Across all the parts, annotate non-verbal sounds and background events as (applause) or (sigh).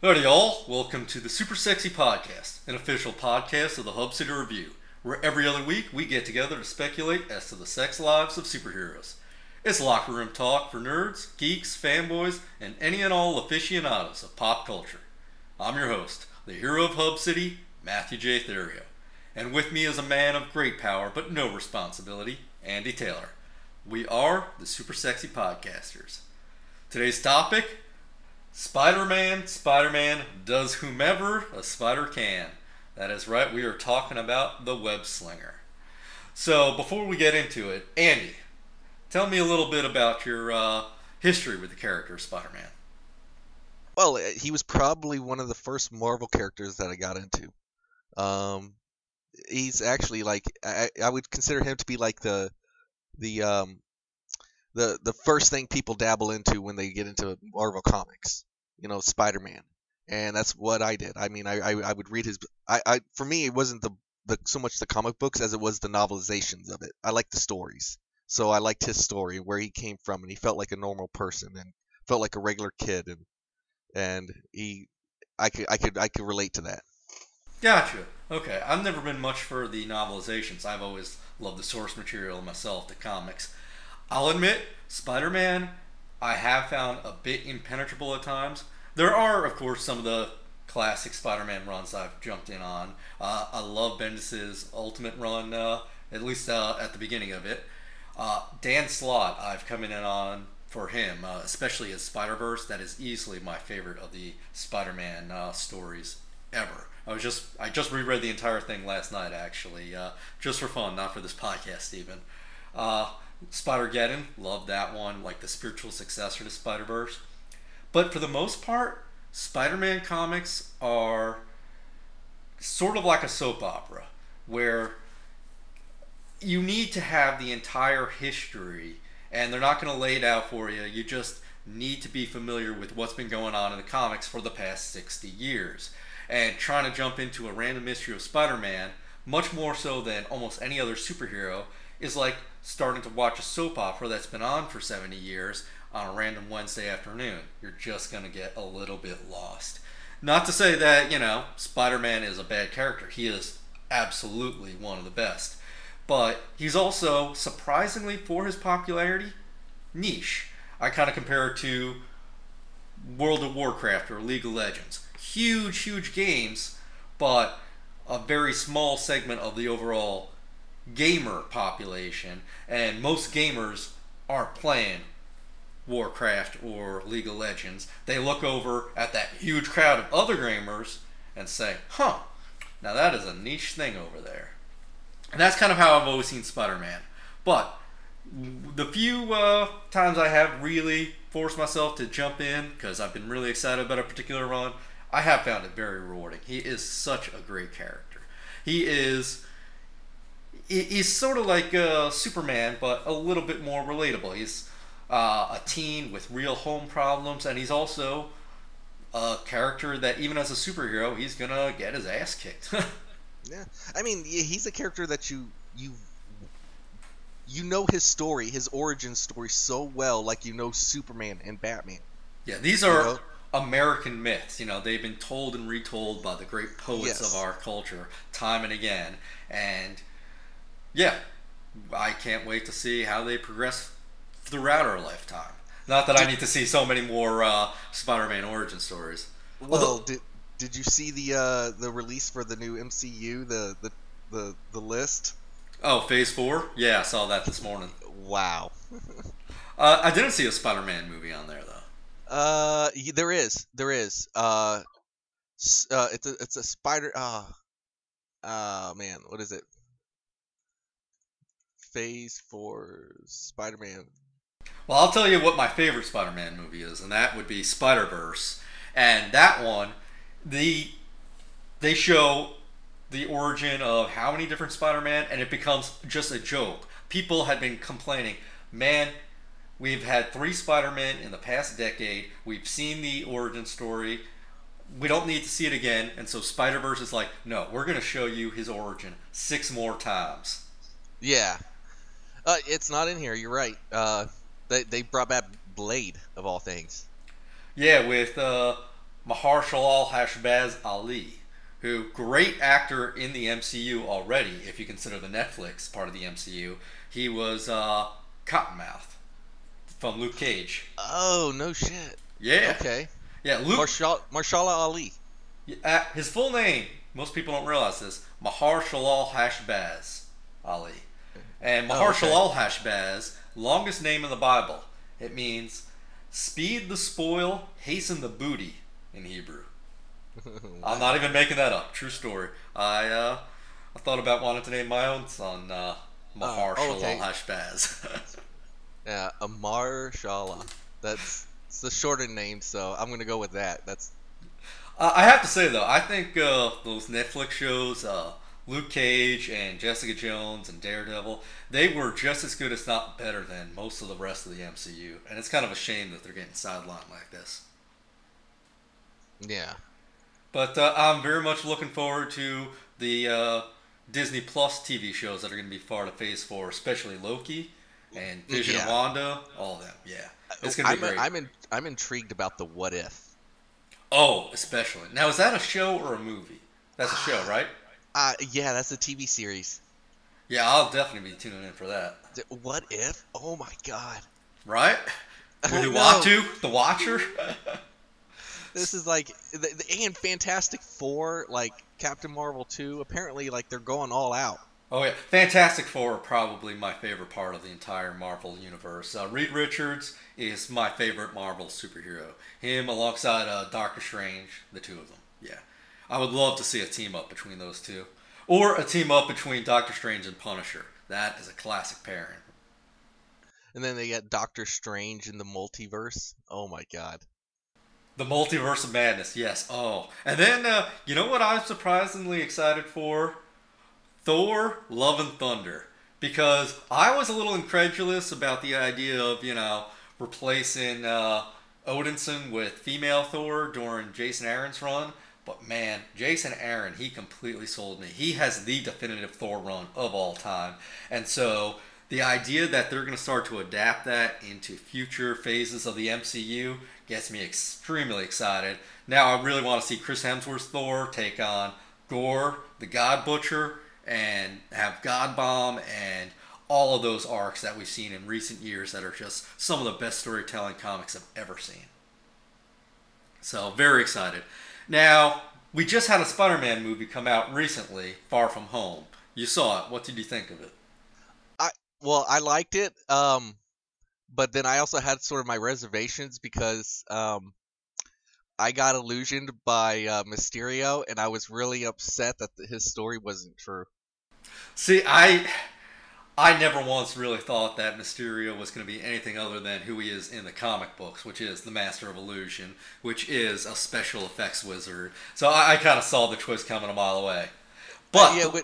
Howdy, y'all. Welcome to the Super Sexy Podcast, an official podcast of the Hub City Review, where every other week we get together to speculate as to the sex lives of superheroes. It's locker room talk for nerds, geeks, fanboys, and any and all aficionados of pop culture. I'm your host, the hero of Hub City, Matthew J. Therio. And with me is a man of great power but no responsibility, Andy Taylor. We are the Super Sexy Podcasters. Today's topic Spider Man, Spider Man does whomever a spider can. That is right, we are talking about the web slinger. So, before we get into it, Andy, tell me a little bit about your uh, history with the character Spider Man. Well, uh, he was probably one of the first Marvel characters that I got into. Um, he's actually like I, I would consider him to be like the the um the the first thing people dabble into when they get into Marvel comics you know, Spider Man, and that's what I did. I mean, I, I, I would read his. I, I for me it wasn't the the so much the comic books as it was the novelizations of it. I liked the stories, so I liked his story where he came from, and he felt like a normal person and felt like a regular kid, and and he, I could I could I could relate to that. Gotcha. Okay, I've never been much for the novelizations. I've always loved the source material myself, the comics. I'll admit, Spider Man I have found a bit impenetrable at times. There are, of course, some of the classic Spider-Man runs I've jumped in on. Uh, I love Bendis's Ultimate run, uh, at least uh, at the beginning of it. Uh, Dan Slott, I've come in on for him, uh, especially his Spider-Verse. That is easily my favorite of the Spider-Man uh, stories ever. I was just I just reread the entire thing last night, actually, just for fun, not for this podcast even. Spider-Geddon, love that one, like the spiritual successor to Spider-Verse. But for the most part, Spider-Man comics are sort of like a soap opera where you need to have the entire history and they're not going to lay it out for you. You just need to be familiar with what's been going on in the comics for the past 60 years. And trying to jump into a random issue of Spider Man, much more so than almost any other superhero, is like starting to watch a soap opera that's been on for 70 years on a random Wednesday afternoon. You're just going to get a little bit lost. Not to say that, you know, Spider Man is a bad character. He is absolutely one of the best. But he's also, surprisingly for his popularity, niche. I kind of compare it to World of Warcraft or League of Legends. Huge, huge games, but a very small segment of the overall gamer population, and most gamers aren't playing Warcraft or League of Legends. They look over at that huge crowd of other gamers and say, huh, now that is a niche thing over there. And that's kind of how I've always seen Spider Man. But the few uh, times I have really forced myself to jump in because I've been really excited about a particular run, I have found it very rewarding. He is such a great character. He is he's sort of like uh, Superman, but a little bit more relatable. He's uh, a teen with real home problems, and he's also a character that, even as a superhero, he's gonna get his ass kicked. (laughs) yeah, I mean, he's a character that you you you know his story, his origin story so well, like you know Superman and Batman. Yeah, these are. You know? American myths, you know, they've been told and retold by the great poets yes. of our culture time and again. And yeah, I can't wait to see how they progress throughout our lifetime. Not that I need to see so many more uh, Spider-Man origin stories. Well, Although, did did you see the uh, the release for the new MCU the the the, the list? Oh, Phase Four. Yeah, I saw that this morning. Wow. (laughs) uh, I didn't see a Spider-Man movie on there though. Uh, there is, there is. Uh, uh it's a it's a spider. Uh, uh man, what is it? Phase Four Spider-Man. Well, I'll tell you what my favorite Spider-Man movie is, and that would be Spider-Verse. And that one, the they show the origin of how many different Spider-Man, and it becomes just a joke. People had been complaining, man, we've had three Spider-Man in the past decade. We've seen the origin story. We don't need to see it again. And so Spider-Verse is like, no, we're going to show you his origin six more times. Yeah, uh, it's not in here. You're right. Uh, they they brought back Blade of all things. Yeah, with uh, Mahershala Hashbaz Ali, who great actor in the MCU already. If you consider the Netflix part of the MCU, he was uh, Cottonmouth from Luke Cage. Oh no shit. Yeah. Okay. Yeah, Luke. Marshall Marshala Ali. Uh, his full name, most people don't realize this, Mahershala Hashbaz Ali. And Oh, Mahershala Hashbaz, longest name in the Bible. It means speed the spoil, hasten the booty in Hebrew. (laughs) I'm not even making that up. True story. I uh, I thought about wanting to name my own son uh, oh, okay. Hashbaz. (laughs) Yeah, Amar Shala. That's it's the shorter name, so I'm gonna go with that. That's Uh, I have to say though, I think uh, those Netflix shows, uh, Luke Cage and Jessica Jones and Daredevil, they were just as good, if not better, than most of the rest of the MCU. And it's kind of a shame that they're getting sidelined like this. yeah. But uh, I'm very much looking forward to the uh, Disney Plus TV shows that are going to be part of Phase Four, especially Loki and Vision Yeah. of Wanda. All of them, yeah, it's going to I'm be great. I'm in, I'm intrigued about the what if. oh, especially now, is that a show or a movie? That's a show, right? Uh yeah, that's a TV series. Yeah, I'll definitely be tuning in for that. What if? Oh my god. Right? With know. Uatu, the Watcher. (laughs) This is like the, the, and Fantastic Four, like Captain Marvel 2, apparently like they're going all out. oh yeah, Fantastic Four are probably my favorite part of the entire Marvel universe. Uh, Reed Richards is my favorite Marvel superhero. Him alongside uh, Doctor Strange, the two of them. Yeah, I would love to see a team up between those two, or a team up between Doctor Strange and Punisher. That is a classic pairing. And then they got Doctor Strange in the multiverse. Oh my god. The Multiverse of Madness, yes. Oh, and then uh, you know what I'm surprisingly excited for? Thor: Love and Thunder, because I was a little incredulous about the idea of you know replacing uh, Odinson with female Thor during Jason Aaron's run. But man, Jason Aaron, he completely sold me. He has the definitive Thor run of all time, and so the idea that they're going to start to adapt that into future phases of the MCU gets me extremely excited. Now I really want to see Chris Hemsworth's Thor take on Gorr, the God Butcher, and have God Bomb and all of those arcs that we've seen in recent years that are just some of the best storytelling comics I've ever seen. So very excited. Now we just had a Spider-Man movie come out recently, Far From Home. You saw it. What did you think of it? I Well, I liked it, um, but then I also had sort of my reservations because um, I got illusioned by uh, Mysterio, and I was really upset that the, his story wasn't true. See, I I never once really thought that Mysterio was going to be anything other than who he is in the comic books, which is the Master of Illusion, which is a special effects wizard. So I, I kind of saw the twist coming a mile away. But yeah, when,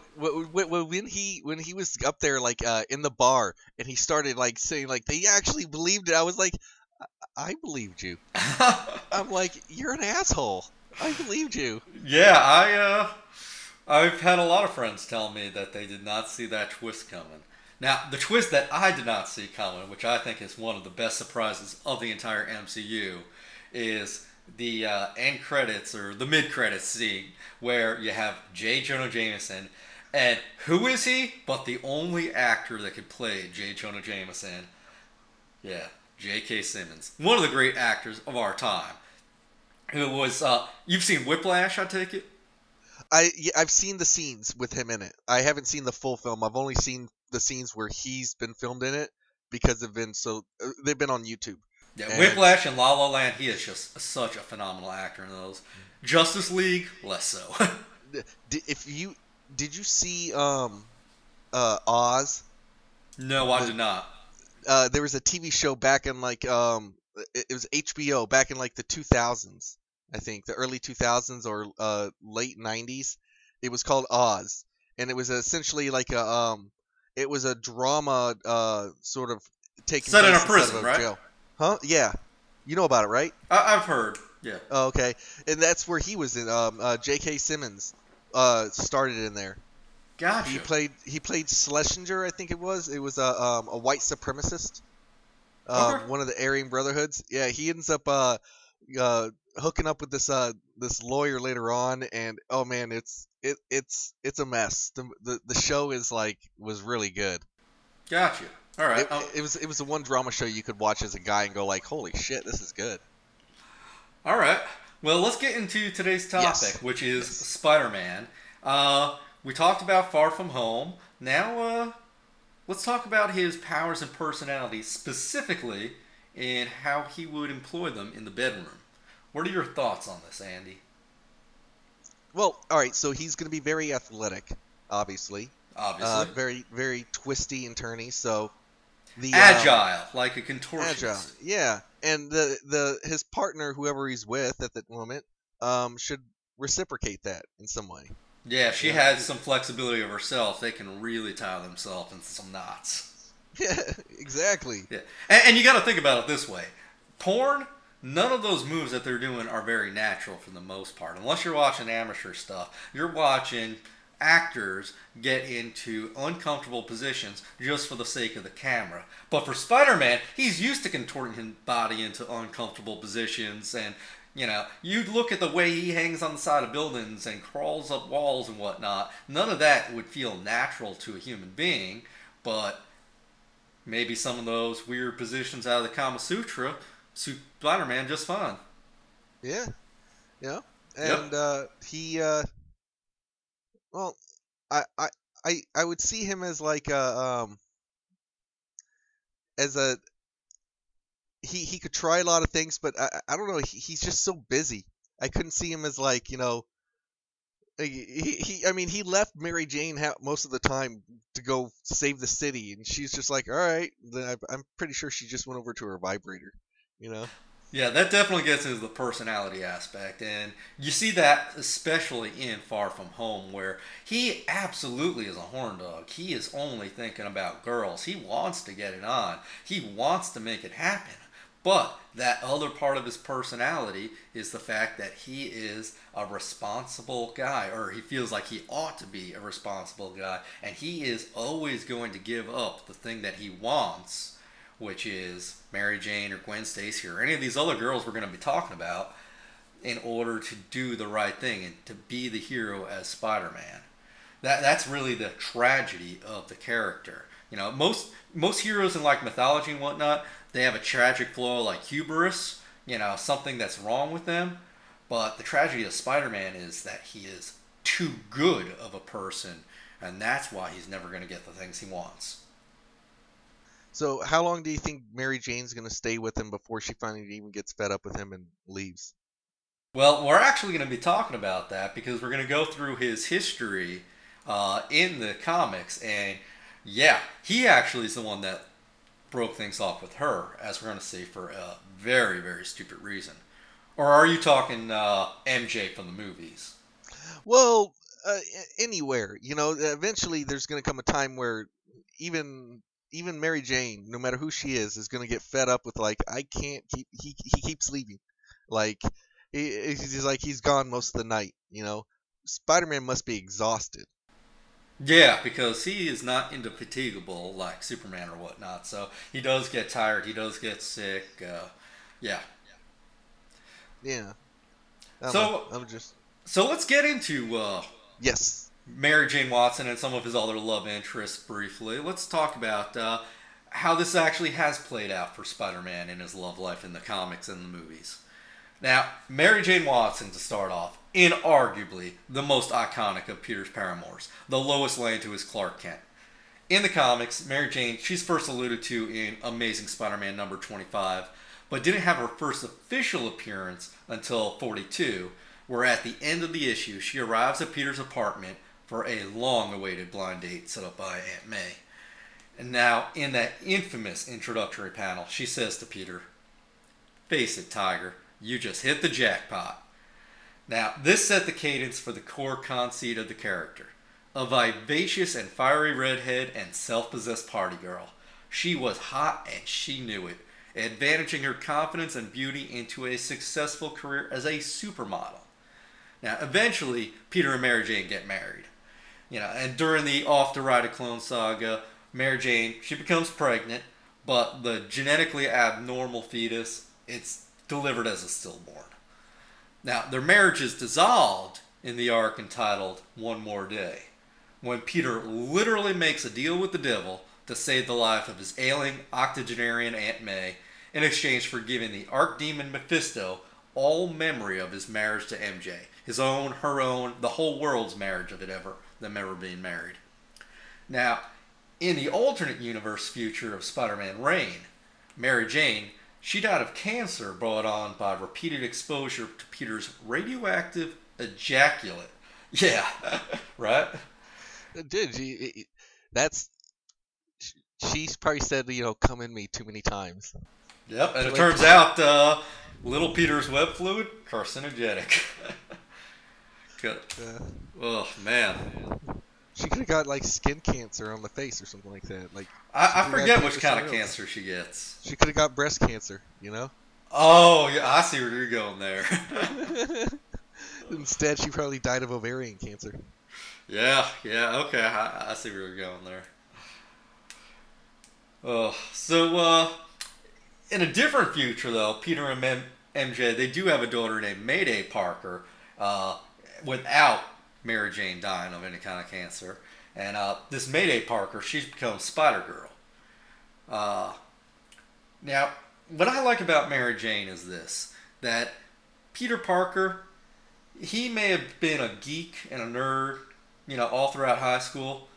when, when- when he when he was up there like uh, in the bar and he started like saying like they actually believed it, I was like, I, I believed you. (laughs) I'm like, you're an asshole. I believed you. yeah, I uh, I've had a lot of friends tell me that they did not see that twist coming. Now, the twist that I did not see coming, which I think is one of the best surprises of the entire MCU, is the uh, end credits or the mid credits scene where you have J. Jonah Jameson, and who is he? But the only actor that could play J. Jonah Jameson, yeah, J.K. Simmons, one of the great actors of our time. Who was? Uh, you've seen Whiplash, I take it. I I've seen the scenes with him in it. I haven't seen the full film. I've only seen the scenes where he's been filmed in it because they've been so uh, they've been on YouTube. Yeah, And- Whiplash and La La Land. He is just such a phenomenal actor in those. Justice League, less so. (laughs) If you did you see um uh Oz? no, I did not. Uh, there was a TV show back in like um it, it was HBO back in like the 2000s, I think, the early 2000s or uh late 90s. It was called Oz, and it was essentially like a um it was a drama uh sort of taking Set in a prison, right? jail. Huh? Yeah. You know about it, right? I, I've heard. Yeah. Oh, okay. And that's where he was in. Um, uh, J.K. Simmons uh, started in there. Gotcha. He played he played Schlesinger, I think it was. It was a um, a white supremacist, um, Okay. one of the Aryan Brotherhoods. Yeah, he ends up uh, uh, hooking up with this uh this lawyer later on, and oh man, it's it it's it's a mess. The the, the show is like was really good. Gotcha. All right. It, it was it was the one drama show you could watch as a guy and go like, holy shit, this is good. All right. Well, let's get into today's topic, Yes. which is Yes. Spider-Man. Uh, we talked about Far From Home. Now, uh, let's talk about his powers and personality, specifically in how he would employ them in the bedroom. What are your thoughts on this, Andy? Well, all right, so he's going to be very athletic, obviously. Obviously, Uh, very very twisty and turny. So the um, agile, like a contortionist. agile, yeah. And the the his partner, whoever he's with at that moment, um, should reciprocate that in some way. Yeah, if she Yeah. has some flexibility of herself, they can really tie themselves into some knots. (laughs) Yeah, exactly. Yeah, and, and you got to think about it this way: porn. None of those moves that they're doing are very natural for the most part, unless you're watching amateur stuff. You're watching actors get into uncomfortable positions just for the sake of the camera. But for Spider-Man, he's used to contorting his body into uncomfortable positions and you know, you'd look at the way he hangs on the side of buildings and crawls up walls and whatnot. None of that would feel natural to a human being, but maybe some of those weird positions out of the Kama Sutra suit Spider-Man just fine. Yeah, yeah. Yep. And uh, he, uh, well, I, I, I, I would see him as like a, um, as a, he he could try a lot of things, but I, I don't know. He, he's just so busy. I couldn't see him as like you know. He, he I mean he left Mary Jane ha- most of the time to go save the city, and she's just like, all right. Then I, I'm pretty sure she just went over to her vibrator, you know. Yeah, that definitely gets into the personality aspect, and you see that especially in Far From Home, where he absolutely is a horn dog. He is only thinking about girls. He wants to get it on. He wants to make it happen. But that other part of his personality is the fact that he is a responsible guy, or he feels like he ought to be a responsible guy, and he is always going to give up the thing that he wants which is Mary Jane or Gwen Stacy or any of these other girls we're going to be talking about, in order to do the right thing and to be the hero as Spider-Man. That that's really the tragedy of the character. You know, most most heroes in like mythology and whatnot, they have a tragic flaw like hubris. You know, something that's wrong with them. But the tragedy of Spider-Man is that he is too good of a person, and that's why he's never going to get the things he wants. So, how long do you think Mary Jane's going to stay with him before she finally even gets fed up with him and leaves? Well, we're actually going to be talking about that because we're going to go through his history uh, in the comics, and yeah, he actually is the one that broke things off with her, as we're going to see, for a very, very stupid reason. Or are you talking uh, MJ from the movies? Well, uh, anywhere, you know, eventually there's going to come a time where even even Mary Jane, no matter who she is, is going to get fed up with like I can't keep he he keeps leaving. Like he, he's like he's gone most of the night, you know. Spider-Man must be exhausted. Yeah, because he is not indefatigable like Superman or whatnot. So he does get tired. He does get sick. Uh, yeah. Yeah. I don't So- know, I'm just So let's get into uh, yes. Mary Jane Watson and some of his other love interests briefly. Let's talk about uh, how this actually has played out for Spider Man in his love life in the comics and the movies. Now, Mary Jane Watson, to start off, inarguably the most iconic of Peter's paramours, the Lois Lane to his Clark Kent. In the comics, Mary Jane, she's first alluded to in Amazing Spider Man number 25, but didn't have her first official appearance until 42, where at the end of the issue, she arrives at Peter's apartment for a long awaited blind date set up by Aunt May. And now, in that infamous introductory panel, she says to Peter, Face it, Tiger, you just hit the jackpot. Now, this set the cadence for the core conceit of the character. A vivacious and fiery redhead and self possessed party girl. She was hot and she knew it, advantaging her confidence and beauty into a successful career as a supermodel. Now, eventually, Peter and Mary Jane get married. You know, and during the off the ride a clone saga, Mary Jane she becomes pregnant, but the genetically abnormal fetus it's delivered as a stillborn. Now, their marriage is dissolved in the arc entitled One More Day, when Peter literally makes a deal with the devil to save the life of his ailing octogenarian Aunt May in exchange for giving the archdemon Mephisto all memory of his marriage to MJ. His own, her own, the whole world's marriage of it ever, them ever being married. Now, in the alternate universe future of Spider Man Reign, Mary Jane, she died of cancer brought on by repeated exposure to Peter's radioactive ejaculate. (laughs) Yeah, (laughs) right? Dude, she, that's. She's probably said, you know, come in me too many times. Yep, and it turns out uh, little Peter's web fluid carcinogenic. (laughs) Uh, Oh man, she could have got like skin cancer on the face or something like that. Like I, I forget which kind of cancer she gets. she could have got breast cancer, you know. Oh yeah, I see where you're going there. (laughs) Instead, she probably died of ovarian cancer. yeah, yeah, okay, I, I see where you're going there. Oh, so uh, in a different future though, Peter and M- MJ they do have a daughter named Mayday Parker, uh, without Mary Jane dying of any kind of cancer, and uh, this Mayday Parker she's become Spider Girl. Uh, now, what I like about Mary Jane is this: that Peter Parker, he may have been a geek and a nerd, you know, all throughout high school,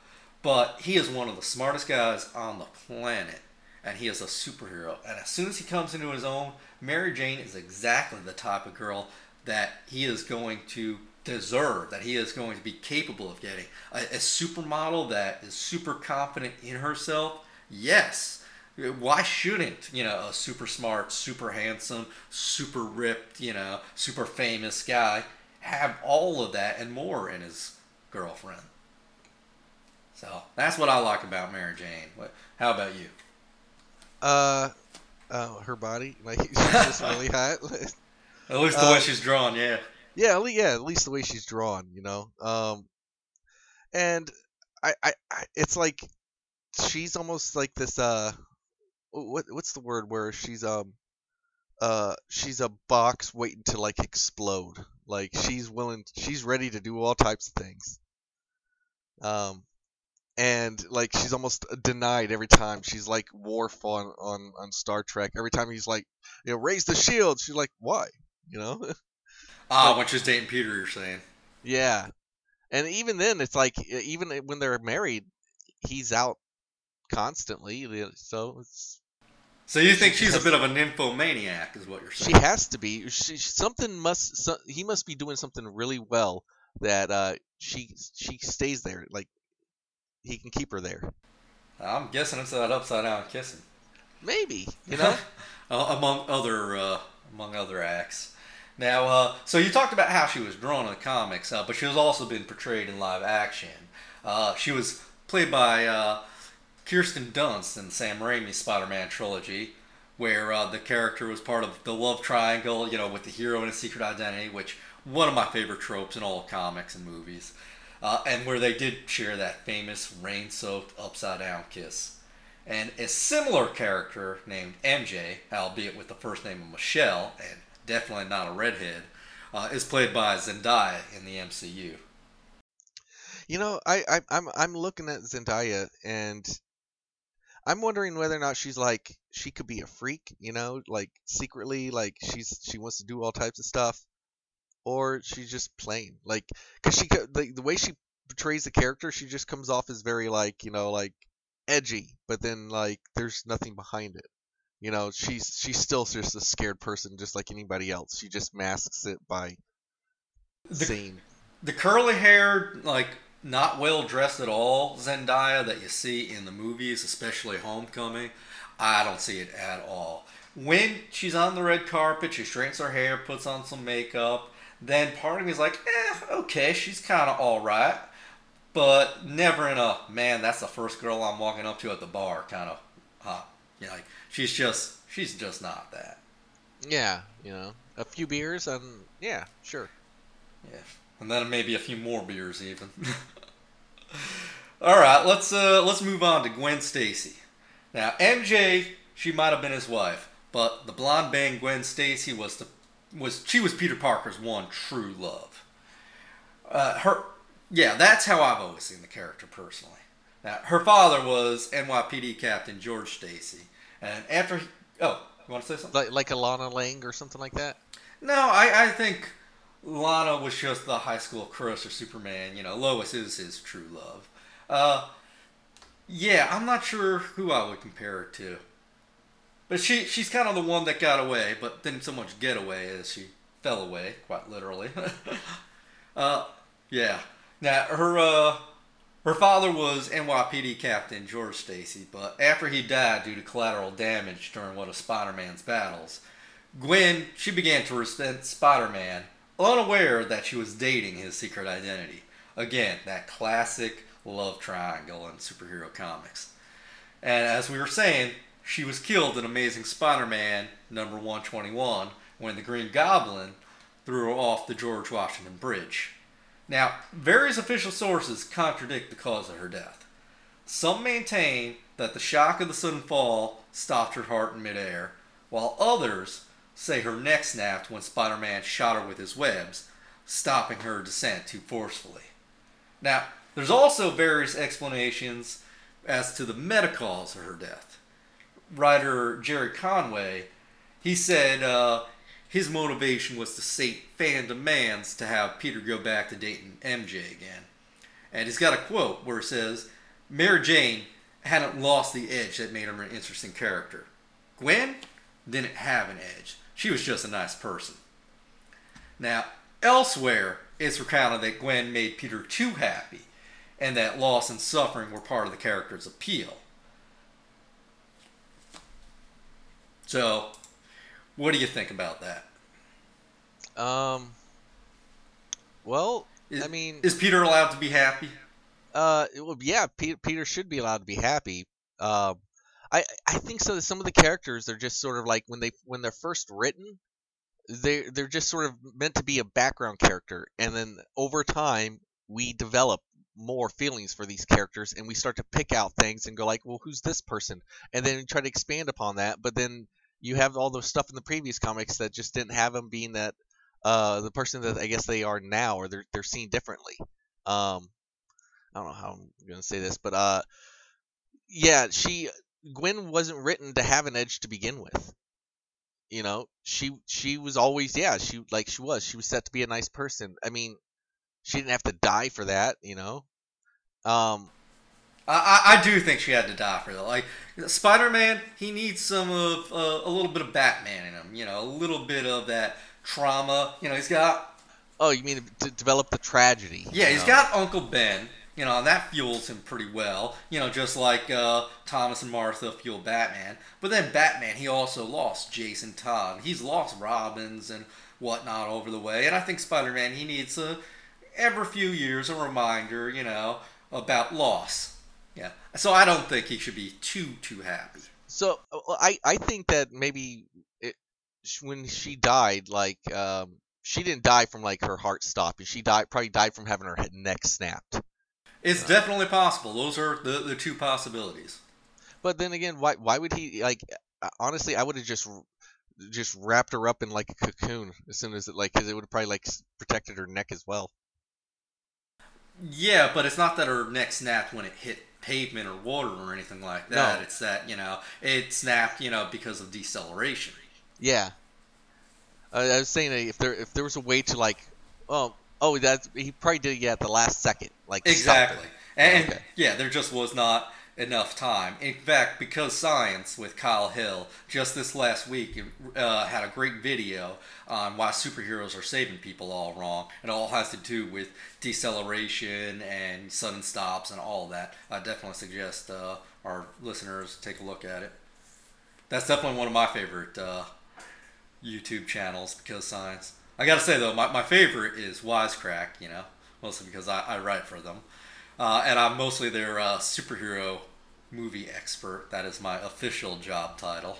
but he is one of the smartest guys on the planet, and he is a superhero. And as soon as he comes into his own, Mary Jane is exactly the type of girl that he is going to deserve, that he is going to be capable of getting. A, a supermodel that is super confident in herself, yes. Why shouldn't, you know, a super smart, super handsome, super ripped, you know, super famous guy have all of that and more in his girlfriend? So that's what I like about Mary Jane. What, how about you? Uh, uh, her body, (laughs) like she's just really hot. (laughs) At least the way Uh, she's drawn, yeah. Yeah, at least, yeah, at least the way she's drawn, you know. Um, and I, I, I, it's like she's almost like this. Uh, what, what's the word where she's um, uh, she's a box waiting to like explode. Like she's willing, she's ready to do all types of things. Um, and like she's almost denied every time. She's like Worf on on on Star Trek. Every time he's like, you know, raise the shield. She's like, why? You know. (laughs) Ah, when she's dating Peter, you're saying. Yeah, and even then, it's like even when they're married, he's out constantly. So it's So you think She she's a bit of a nymphomaniac, is what you're saying? she has to be. She, something must. So, he must be doing something really well that uh, she she stays there. Like he can keep her there. I'm guessing it's that upside down kissing. Maybe you know. (laughs) Among other uh, among other acts. Now, uh, so you talked about how she was drawn in the comics, uh, but she has also been portrayed in live action. Uh, she was played by uh, Kirsten Dunst in Sam Raimi's Spider-Man trilogy, where uh, the character was part of the love triangle, you know, with the hero and his secret identity, which one of my favorite tropes in all comics and movies, uh, and where they did share that famous rain-soaked upside-down kiss. And a similar character named MJ, albeit with the first name of Michelle, and definitely not a redhead, uh, is played by Zendaya in the MCU. You know, I, I I'm I'm looking at Zendaya and I'm wondering whether or not she's like she could be a freak, you know, like secretly like she's she wants to do all types of stuff or she's just plain like cuz she the, the way she portrays the character, she just comes off as very like, you know, like edgy, but then like there's nothing behind it. You know, she's she's still just a scared person just like anybody else. She just masks it by The- saying The curly haired, like not well dressed at all Zendaya that you see in the movies, especially Homecoming, I don't see it at all. When she's on the red carpet, she straightens her hair, puts on some makeup, then part of me is like, eh, okay, she's kind of all right, but never in a man. That's the first girl I'm walking up to at the bar kind of. You know, like she's just she's just not that. Yeah, you know, a few beers and yeah, sure. Yeah, and then maybe a few more beers even. (laughs) All right, let's uh let's move on to Gwen Stacy. Now MJ, she might have been his wife, but the blonde bang Gwen Stacy was the was she was Peter Parker's one true love. Uh, her, yeah, that's how I've always seen the character personally. Now, her father was NYPD Captain George Stacy, and after he, oh, you want to say something? Like like Alana Lang or something like that. No, I, I think Lana was just the high school crush of Superman. You know, Lois is his true love. Uh, yeah, I'm not sure who I would compare her to. But she she's kind of the one that got away, but didn't so much get away as she fell away, quite literally. (laughs) uh, yeah. Now her uh, her father was NYPD Captain George Stacy, but after he died due to collateral damage during one of Spider-Man's battles, Gwen she began to resent Spider-Man, unaware that she was dating his secret identity. Again, that classic love triangle in superhero comics. And as we were saying, she was killed in Amazing Spider-Man number 121 when the Green Goblin threw her off the George Washington Bridge. Now, various official sources contradict the cause of her death. Some maintain that the shock of the sudden fall stopped her heart in midair, while others say her neck snapped when Spider Man shot her with his webs, stopping her descent too forcefully. Now, there's also various explanations as to the meta cause of her death. Writer Gerry Conway, he said uh, his motivation was to sate fan demands to have Peter go back to dating MJ again. And he's got a quote where it says, Mary Jane hadn't lost the edge that made her an interesting character. Gwen didn't have an edge. She was just a nice person. Now, elsewhere, it's recounted that Gwen made Peter too happy and that loss and suffering were part of the character's appeal. So, what do you think about that? Um. Well, Is, I mean, is Peter allowed to be happy? uh, would, yeah, Peter, Peter should be allowed to be happy. Um, I I think so. Some of the characters they're just sort of like when they when they're first written, they they're just sort of meant to be a background character, and then over time we develop more feelings for these characters and we start to pick out things and go like well who's this person and then try to expand upon that but then you have all the stuff in the previous comics that just didn't have them being that uh the person that i guess they are now or they're they're seen differently. Um i don't know how i'm gonna say this but uh yeah she gwen wasn't written to have an edge to begin with. You know she she was always yeah she like she was she was set to be a nice person. I mean she didn't have to die for that, you know. Um, I, I do think she had to die for that. Like Spider Man, he needs some of uh, a little bit of Batman in him. You know, a little bit of that trauma. You know, he's got. Oh, you mean to develop the tragedy? Yeah, he's know? got Uncle Ben. You know, and that fuels him pretty well. You know, just like uh, Thomas and Martha fuel Batman. But then Batman, he also lost Jason Todd. He's lost Robins and whatnot over the way. And I think Spider Man, he needs a every few years a reminder, you know, about loss. Yeah. So I don't think he should be too too happy. So I I think that maybe it, when she died, like um, she didn't die from like her heart stopping. She died probably died from having her neck snapped. It's uh, definitely possible. Those are the the two possibilities. But then again, why why would he like? Honestly, I would have just just wrapped her up in like a cocoon as soon as it like because it would have probably like protected her neck as well. Yeah, but it's not that her neck snapped when it hit pavement or water or anything like that. No. It's that, you know, it snapped, you know, because of deceleration. Yeah. Uh, I was saying if there if there was a way to like, oh, oh, that he probably did it yeah, at the last second, like exactly. And okay. yeah, there just was not enough time. In fact, because science with Kyle Hill just this last week uh, had a great video on why superheroes are saving people all wrong. It all has to do with deceleration and sudden stops and all that. I definitely suggest uh, our listeners take a look at it. That's definitely one of my favorite uh, YouTube channels because science. I gotta say though, my, my favorite is Wisecrack. You know, mostly because I, I write for them. Uh, and I'm mostly their uh, superhero movie expert. That is my official job title.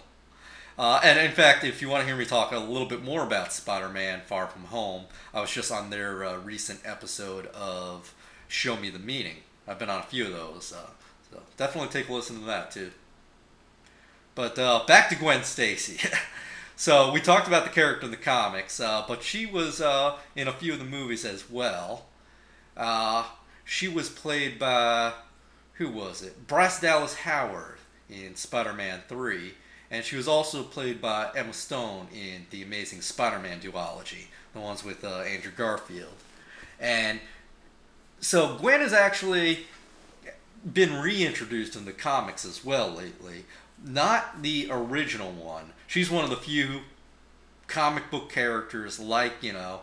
Uh, and in fact, if you want to hear me talk a little bit more about Spider Man Far From Home, I was just on their uh, recent episode of Show Me the Meaning. I've been on a few of those. Uh, so definitely take a listen to that too. But uh, back to Gwen Stacy. (laughs) So we talked about the character in the comics, uh, but she was uh, in a few of the movies as well. She was played by who was it? Bryce Dallas Howard in Spider-Man Three, and she was also played by Emma Stone in the Amazing Spider-Man duology, the ones with uh, Andrew Garfield. And so Gwen has actually been reintroduced in the comics as well lately. Not the original one. She's one of the few comic book characters like, you know,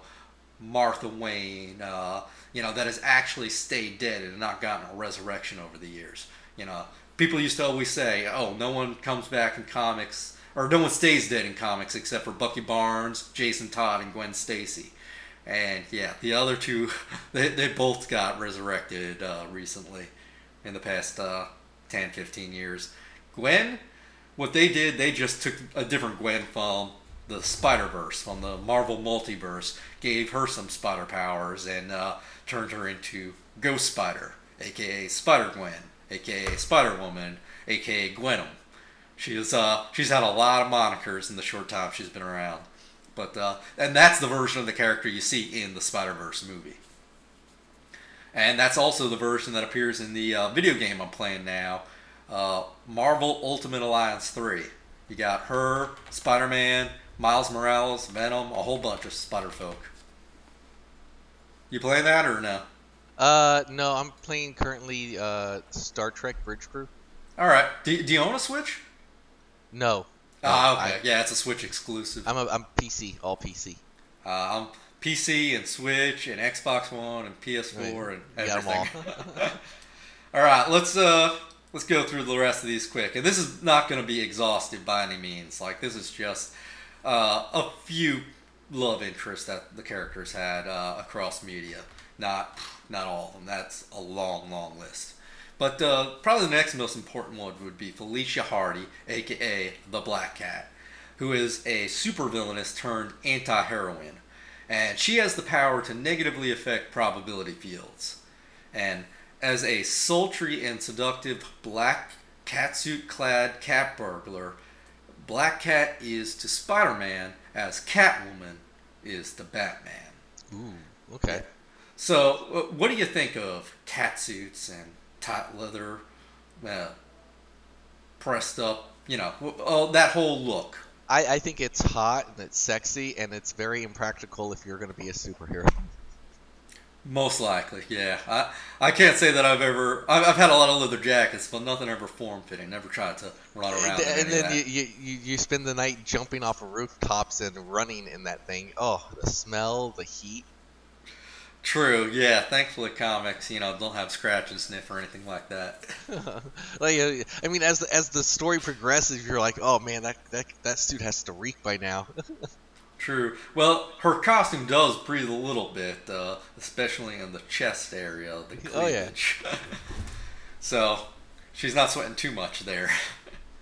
Martha Wayne, uh, you know, that has actually stayed dead and not gotten a resurrection over the years. You know, people used to always say, oh, no one comes back in comics, or no one stays dead in comics except for Bucky Barnes, Jason Todd, and Gwen Stacy. And yeah, the other two, (laughs) they, they both got resurrected uh, recently in the past uh, 10, 15 years. Gwen, what they did, they just took a different Gwen from the Spider Verse, from the Marvel Multiverse, gave her some spider powers, and uh, turned her into Ghost Spider, aka Spider Gwen, aka Spider Woman, aka Gwenom. She's uh she's had a lot of monikers in the short time she's been around, but uh, and that's the version of the character you see in the Spider Verse movie. And that's also the version that appears in the uh, video game I'm playing now, uh, Marvel Ultimate Alliance 3. You got her, Spider Man, Miles Morales, Venom, a whole bunch of Spider folk. You playing that or no? Uh, no, I'm playing currently uh, Star Trek Bridge Crew. All right. Do, do you own a Switch? No. Ah, okay. I, yeah, it's a Switch exclusive. I'm a, I'm PC, all PC. Uh, I'm PC and Switch and Xbox One and PS4 Right. and You got 'em everything. (laughs) all right, let's uh let's go through the rest of these quick. And this is not going to be exhaustive by any means. Like this is just uh, a few love interests that the characters had uh, across media. Not not all of them. That's a long, long list. But uh, probably the next most important one would be Felicia Hardy, aka the Black Cat, who is a supervillainess turned anti-heroine, and she has the power to negatively affect probability fields. And as a sultry and seductive black catsuit-clad cat burglar, Black Cat is to Spider-Man as Catwoman is to Batman. Ooh, okay. So, uh, what do you think of catsuits and tight leather, uh, pressed up? You know, oh, that whole look. I, I think it's hot and it's sexy and it's very impractical if you're going to be a superhero. (laughs) Most likely, yeah. I I can't say that I've ever. I've, I've had a lot of leather jackets, but nothing ever form fitting. Never tried to run around. And, and then you, you, you spend the night jumping off of rooftops and running in that thing. Oh, the smell, the heat. True, yeah. Thankfully, comics, you know, don't have scratch and sniff or anything like that. (laughs) like, uh, I mean, as as the story progresses, you're like, oh man, that that, that suit has to reek by now. (laughs) True. Well, her costume does breathe a little bit, uh, especially in the chest area, the Oh, yeah. cleavage. (laughs) so she's not sweating too much there.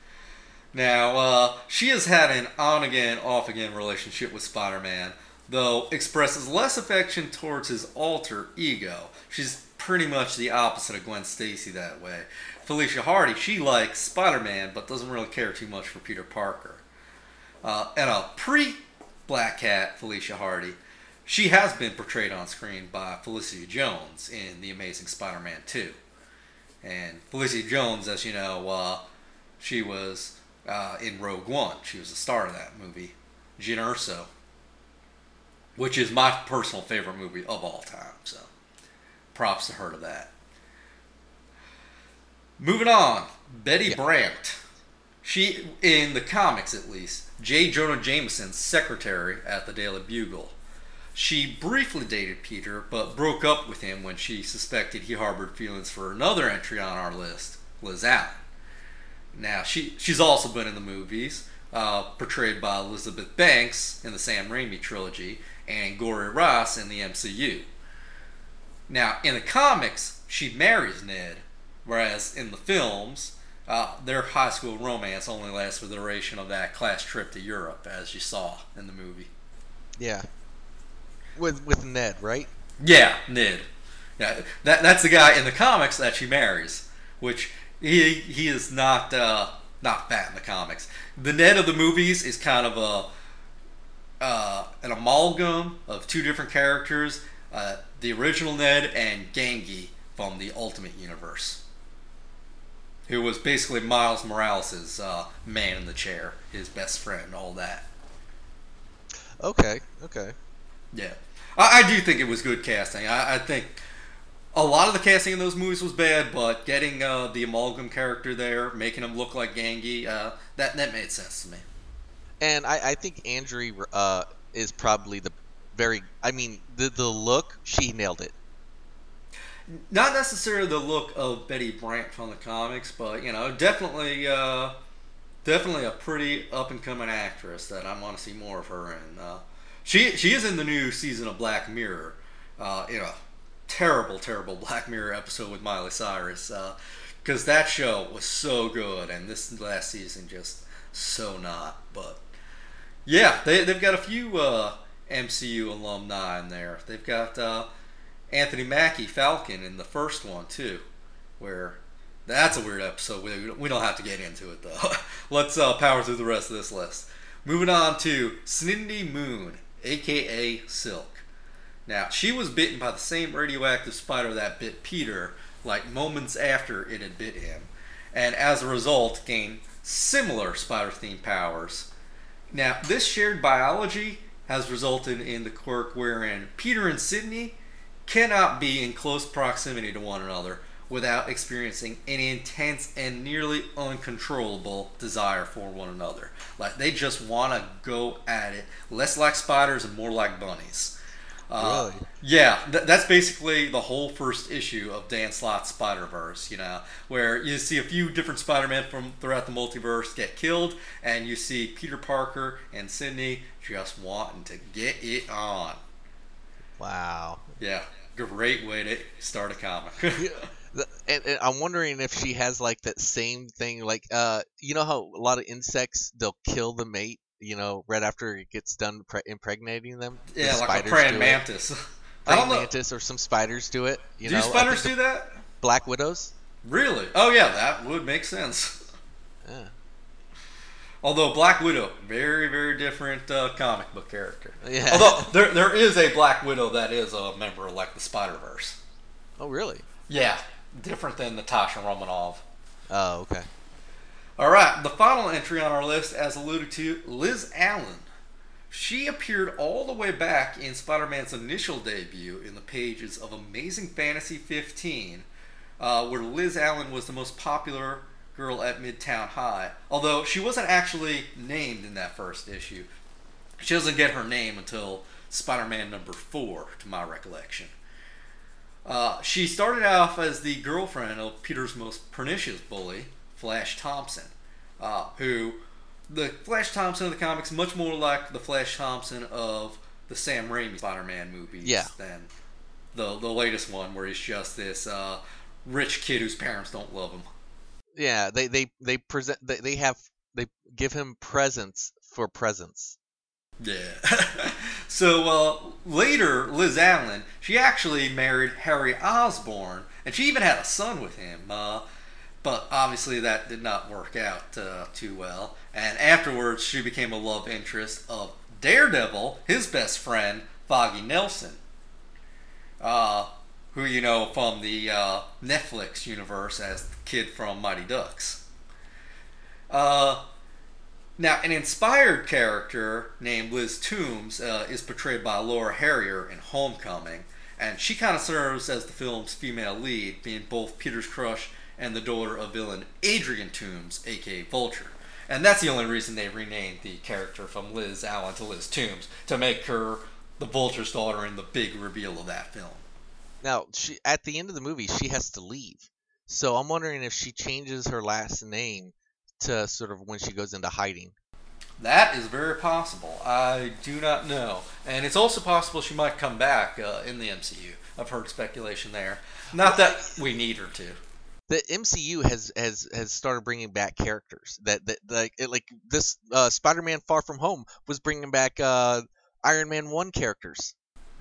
(laughs) now, uh, she has had an on again, off again relationship with Spider Man, though expresses less affection towards his alter ego. She's pretty much the opposite of Gwen Stacy that way. Felicia Hardy, she likes Spider Man, but doesn't really care too much for Peter Parker. Uh, and a pre Black Cat, Felicia Hardy, she has been portrayed on screen by Felicity Jones in The Amazing Spider Man 2. And Felicity Jones, as you know, uh, she was uh, in Rogue One. She was the star of that movie. Jyn Erso, which is my personal favorite movie of all time. So props to her to that. Moving on, Betty Yeah. Brant. She, in the comics at least, J. Jonah Jameson's secretary at the Daily Bugle. She briefly dated Peter, but broke up with him when she suspected he harbored feelings for another entry on our list, Liz Allan. Now, she, she's also been in the movies, uh, portrayed by Elizabeth Banks in the Sam Raimi trilogy, and Gory Ross in the MCU. Now, in the comics, she marries Ned, whereas in the films, uh, their high school romance only lasts for the duration of that class trip to Europe, as you saw in the movie. yeah. With with Ned, right? Yeah, Ned. Yeah, that that's the guy in the comics that she marries, which he he is not uh, not fat in the comics. The Ned of the movies is kind of a uh, an amalgam of two different characters, uh, the original Ned and Ganke from the Ultimate Universe, who was basically Miles Morales' uh, man in the chair, his best friend, all that. Okay, okay. Yeah, I, I do think it was good casting. I, I think a lot of the casting in those movies was bad, but getting uh, the amalgam character there, making him look like Ganke, uh, that that made sense to me. And I, I think Andrew uh, is probably the very. I mean, the the look she nailed it. Not necessarily the look of Betty Brant from the comics, but you know, definitely, uh, definitely a pretty up and coming actress that I want to see more of her in. Uh, she she is in the new season of Black Mirror. Uh, you know, terrible, terrible (laughs) Black Mirror episode with Miley Cyrus. Because that show was so good, and this last season just so not. But yeah, they, they've got a few uh, MCU alumni in there. They've got uh, Anthony Mackie Falcon in the first one, too, where that's a weird episode. We, we don't have to get into it, though. (laughs) Let's uh, power through the rest of this list. Moving on to Cindy Moon, aka Silk. Now, she was bitten by the same radioactive spider that bit Peter, like moments after it had bit him, and as a result gained similar spider themed powers. Now, this shared biology has resulted in the quirk wherein Peter and Cindy cannot be in close proximity to one another without experiencing an intense and nearly uncontrollable desire for one another. Like they just want to go at it, less like spiders and more like bunnies. Uh, Really? Yeah, th- that's basically the whole first issue of Dan Slott's Spider Verse. You know, where you see a few different Spider-Man from throughout the multiverse get killed, and you see Peter Parker and Cindy just wanting to get it on. Wow. Yeah, great way to start a comic. (laughs) The- And, and I'm wondering if she has like that same thing, like uh, you know how a lot of insects they'll kill the mate, you know, right after it gets done pre- impregnating them. The yeah, like a praying mantis. (laughs) I don't know. mantis or some spiders do it. You do know, spiders do that? Black widows. Really? Oh yeah, that would make sense. Yeah. Although Black Widow, very very different uh, comic book character. Yeah. Although there there is a Black Widow that is a member of like the Spider Verse. oh really? Yeah, different than Natasha Romanoff. Oh okay. All right, the final entry on our list, as alluded to, Liz Allan. She appeared all the way back in Spider Man's initial debut in the pages of Amazing Fantasy 15, uh, where Liz Allan was the most popular girl at Midtown High. Although she wasn't actually named in that first issue. She doesn't get her name until Spider Man number 4, to my recollection. Uh, she started off as the girlfriend of Peter's most pernicious bully, Flash Thompson, uh, who the Flash Thompson of the comics much more like the Flash Thompson of the Sam Raimi Spider-Man movies Yeah. than the the latest one where he's just this uh, rich kid whose parents don't love him. Yeah, they they they present they, they have they give him presents for presents. Yeah. (laughs) so uh, later, Liz Allan, she actually married Harry Osborn, and she even had a son with him. Uh, but obviously, that did not work out uh, too well. And afterwards, she became a love interest of Daredevil, his best friend, Foggy Nelson, uh, who you know from the uh, Netflix universe as the kid from Mighty Ducks. Uh, now, an inspired character named Liz Toombs uh, is portrayed by Laura Harrier in Homecoming, and she kind of serves as the film's female lead, being both Peter's crush and the daughter of villain Adrian Toombs, aka Vulture. And that's the only reason they renamed the character from Liz Allan to Liz Toombs, to make her the Vulture's daughter in the big reveal of that film. Now, she at the end of the movie, she has to leave. So I'm wondering if she changes her last name to sort of when she goes into hiding. That is very possible. I do not know. And it's also possible she might come back uh, in the MCU. I've heard speculation there. Not that we need her to. The MCU has has has started bringing back characters that that like it, like this uh, Spider-Man Far From Home was bringing back uh, Iron Man one characters.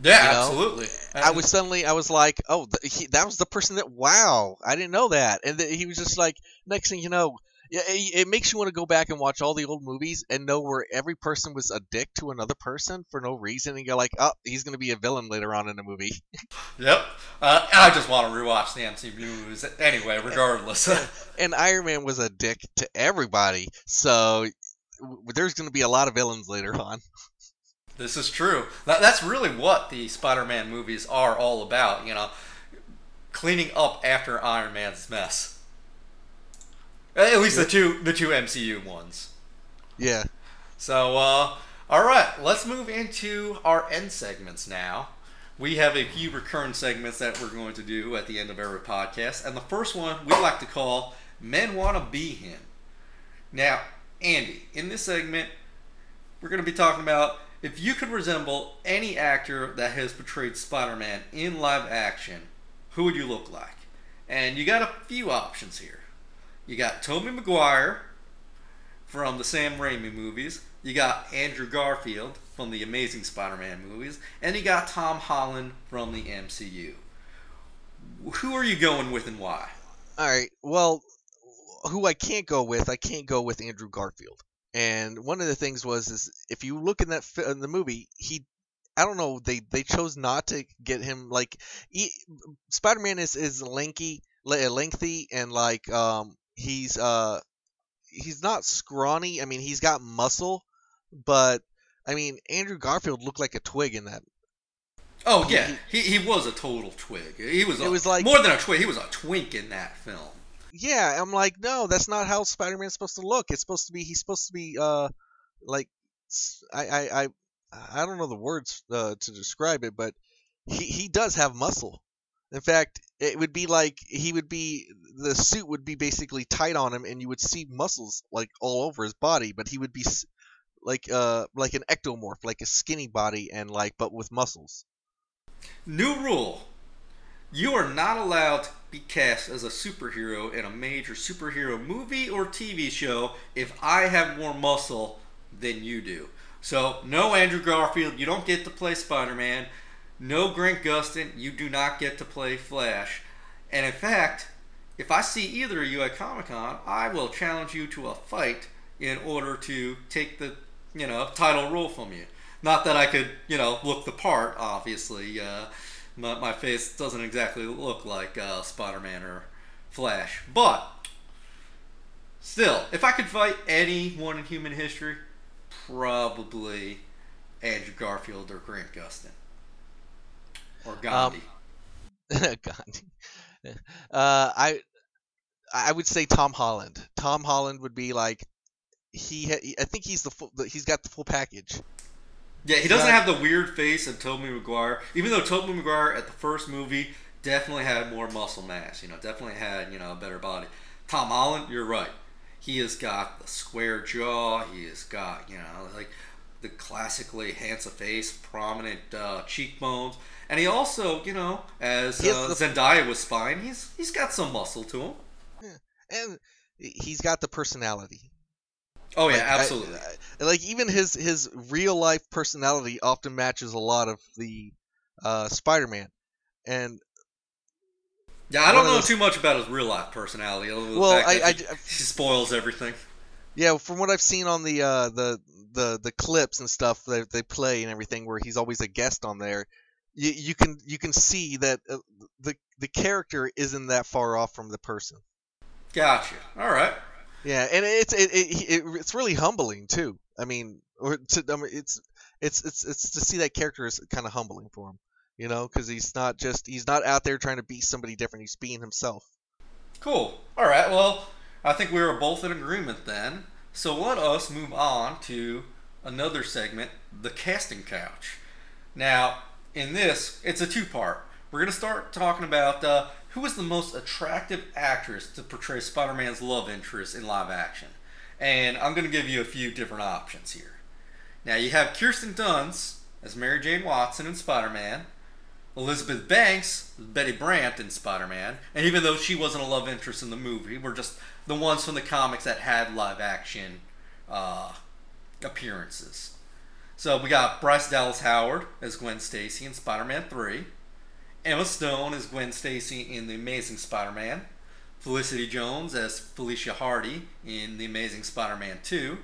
Yeah, You know, absolutely. I was suddenly I was like, oh, th- he, that was the person that wow, I didn't know that, and th- he was just like, next thing you know, it, it makes you want to go back and watch all the old movies and know where every person was a dick to another person for no reason, and you're like, oh, he's gonna be a villain later on in the movie. (laughs) Yep. Uh, I just want to rewatch the MCU movies anyway, regardless. and Iron Man was a dick to everybody, so w- there's gonna be a lot of villains later on. This is true. That, that's really what the Spider-Man movies are all about. You know, cleaning up after Iron Man's mess. At least the two the two MCU ones. Yeah. So, uh, all right, let's move into our end segments now. We have a few recurring segments that we're going to do at the end of every podcast, and the first one we like to call "Men Want to Be Him." Now, Andy, in this segment, we're going to be talking about if you could resemble any actor that has portrayed Spider-Man in live action, who would you look like? And you got a few options here. You got Tobey Maguire from the Sam Raimi movies. You got Andrew Garfield from the Amazing Spider-Man movies, and you got Tom Holland from the MCU. Who are you going with and why? All right. Well, who I can't go with, I can't go with Andrew Garfield. And one of the things was is if you look in that in the movie, he I don't know, they they chose not to get him like he, Spider-Man is is lanky, lengthy and like um he's uh he's not scrawny. I mean, he's got muscle, but I mean, Andrew Garfield looked like a twig in that. Oh yeah, he, he was a total twig. He was a, It was like- more than a twig. He was a twink in that film. Yeah, I'm like, no, that's not how Spider-Man's supposed to look. It's supposed to be he's supposed to be uh like I, I, I don't know the words uh, to describe it, but he he does have muscle. In fact, it would be like he would be the suit would be basically tight on him, and you would see muscles like all over his body, but he would be like uh like an ectomorph, like a skinny body, and like but with muscles. New rule: you are not allowed to be cast as a superhero in a major superhero movie or TV show if I have more muscle than you do. So, no Andrew Garfield, you don't get to play Spider-Man. No Grant Gustin, you do not get to play Flash. And in fact, if I see either of you at Comic Con, I will challenge you to a fight in order to take the, you know, title role from you. Not that I could, you know, look the part. Obviously, uh, my, my face doesn't exactly look like uh, Spider-Man or Flash, but still, if I could fight anyone in human history, probably Andrew Garfield or Grant Gustin or Gandhi. (laughs) Gandhi. (laughs) Uh, I I would say Tom Holland. Tom Holland would be like he. Ha- I think he's the full. the- He's got the full package. Yeah, he doesn't Yeah. have the weird face of Tobey Maguire. Even though Tobey Maguire at the first movie definitely had more muscle mass, you know, definitely had, you know, a better body. Tom Holland, you're right. He has got the square jaw. He has got, you know, like the classically handsome face, prominent uh, cheekbones, and he also, you know, as uh, the- Zendaya was fine, he's he's got some muscle to him. and he's got the personality. Oh yeah, Like, absolutely. I- like even his his real life personality often matches a lot of the uh, Spider-Man, and yeah, I don't know those- too much about his real life personality. Other than the Well, I- I- he, I- he spoils everything. yeah, from what I've seen on the uh, the the the clips and stuff that they play and everything, where he's always a guest on there, you, you can you can see that uh, the the character isn't that far off from the person. Gotcha. All right. Yeah, and it's it, it, it it's really humbling too. I mean, or to I mean, it's it's it's it's to see that character is kind of humbling for him, you know, because he's not just he's not out there trying to be somebody different. He's being himself. Cool. All right. Well, I think we were both in agreement then. So let us move on to another segment, the casting couch. Now, in this, it's a two-part. We're gonna start talking about uh, who is the most attractive actress to portray Spider-Man's love interest in live action, and I'm gonna give you a few different options here. Now, you have Kirsten Dunst as Mary Jane Watson in Spider-Man. Elizabeth Banks, Betty Brant in Spider Man, and even though she wasn't a love interest in the movie, we're just the ones from the comics that had live action uh, appearances. So we got Bryce Dallas Howard as Gwen Stacy in Spider Man 3, Emma Stone as Gwen Stacy in The Amazing Spider Man, Felicity Jones as Felicia Hardy in The Amazing Spider Man 2,